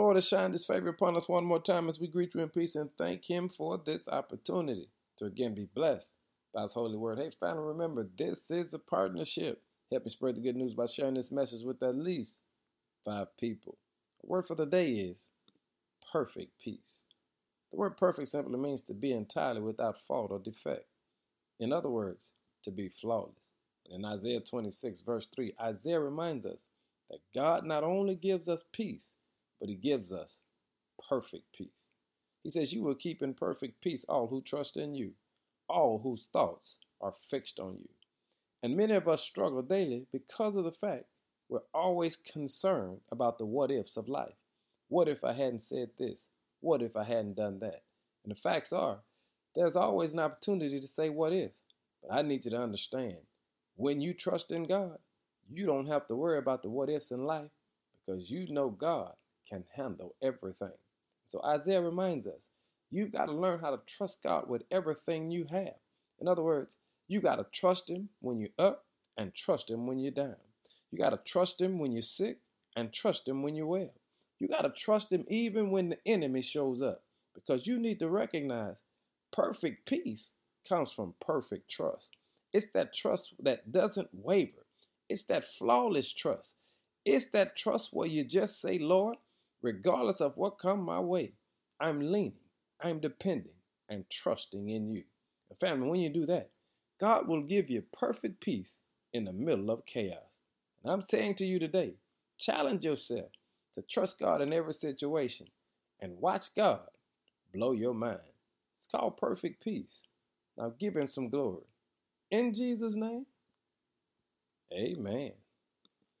Lord has shined his favor upon us one more time as we greet you in peace and thank him for this opportunity to again be blessed by his holy word. Hey, family, remember this is a partnership. Help me spread the good news by sharing this message with at least five people. The word for the day is perfect peace. The word perfect simply means to be entirely without fault or defect. In other words, to be flawless. In Isaiah 26, verse 3, Isaiah reminds us that God not only gives us peace, but he gives us perfect peace. He says, You will keep in perfect peace all who trust in you, all whose thoughts are fixed on you. And many of us struggle daily because of the fact we're always concerned about the what ifs of life. What if I hadn't said this? What if I hadn't done that? And the facts are, there's always an opportunity to say what if. But I need you to understand when you trust in God, you don't have to worry about the what ifs in life because you know God can handle everything. So Isaiah reminds us you've got to learn how to trust God with everything you have. In other words, you got to trust Him when you're up and trust Him when you're down. You got to trust Him when you're sick and trust Him when you're well. You got to trust Him even when the enemy shows up because you need to recognize perfect peace comes from perfect trust. It's that trust that doesn't waver. It's that flawless trust. It's that trust where you just say, Lord, regardless of what come my way, I'm leaning, I'm depending, and trusting in you. And family, when you do that, God will give you perfect peace in the middle of chaos. And I'm saying to you today, challenge yourself to trust God in every situation and watch God blow your mind. It's called perfect peace. Now give him some glory. In Jesus' name, amen.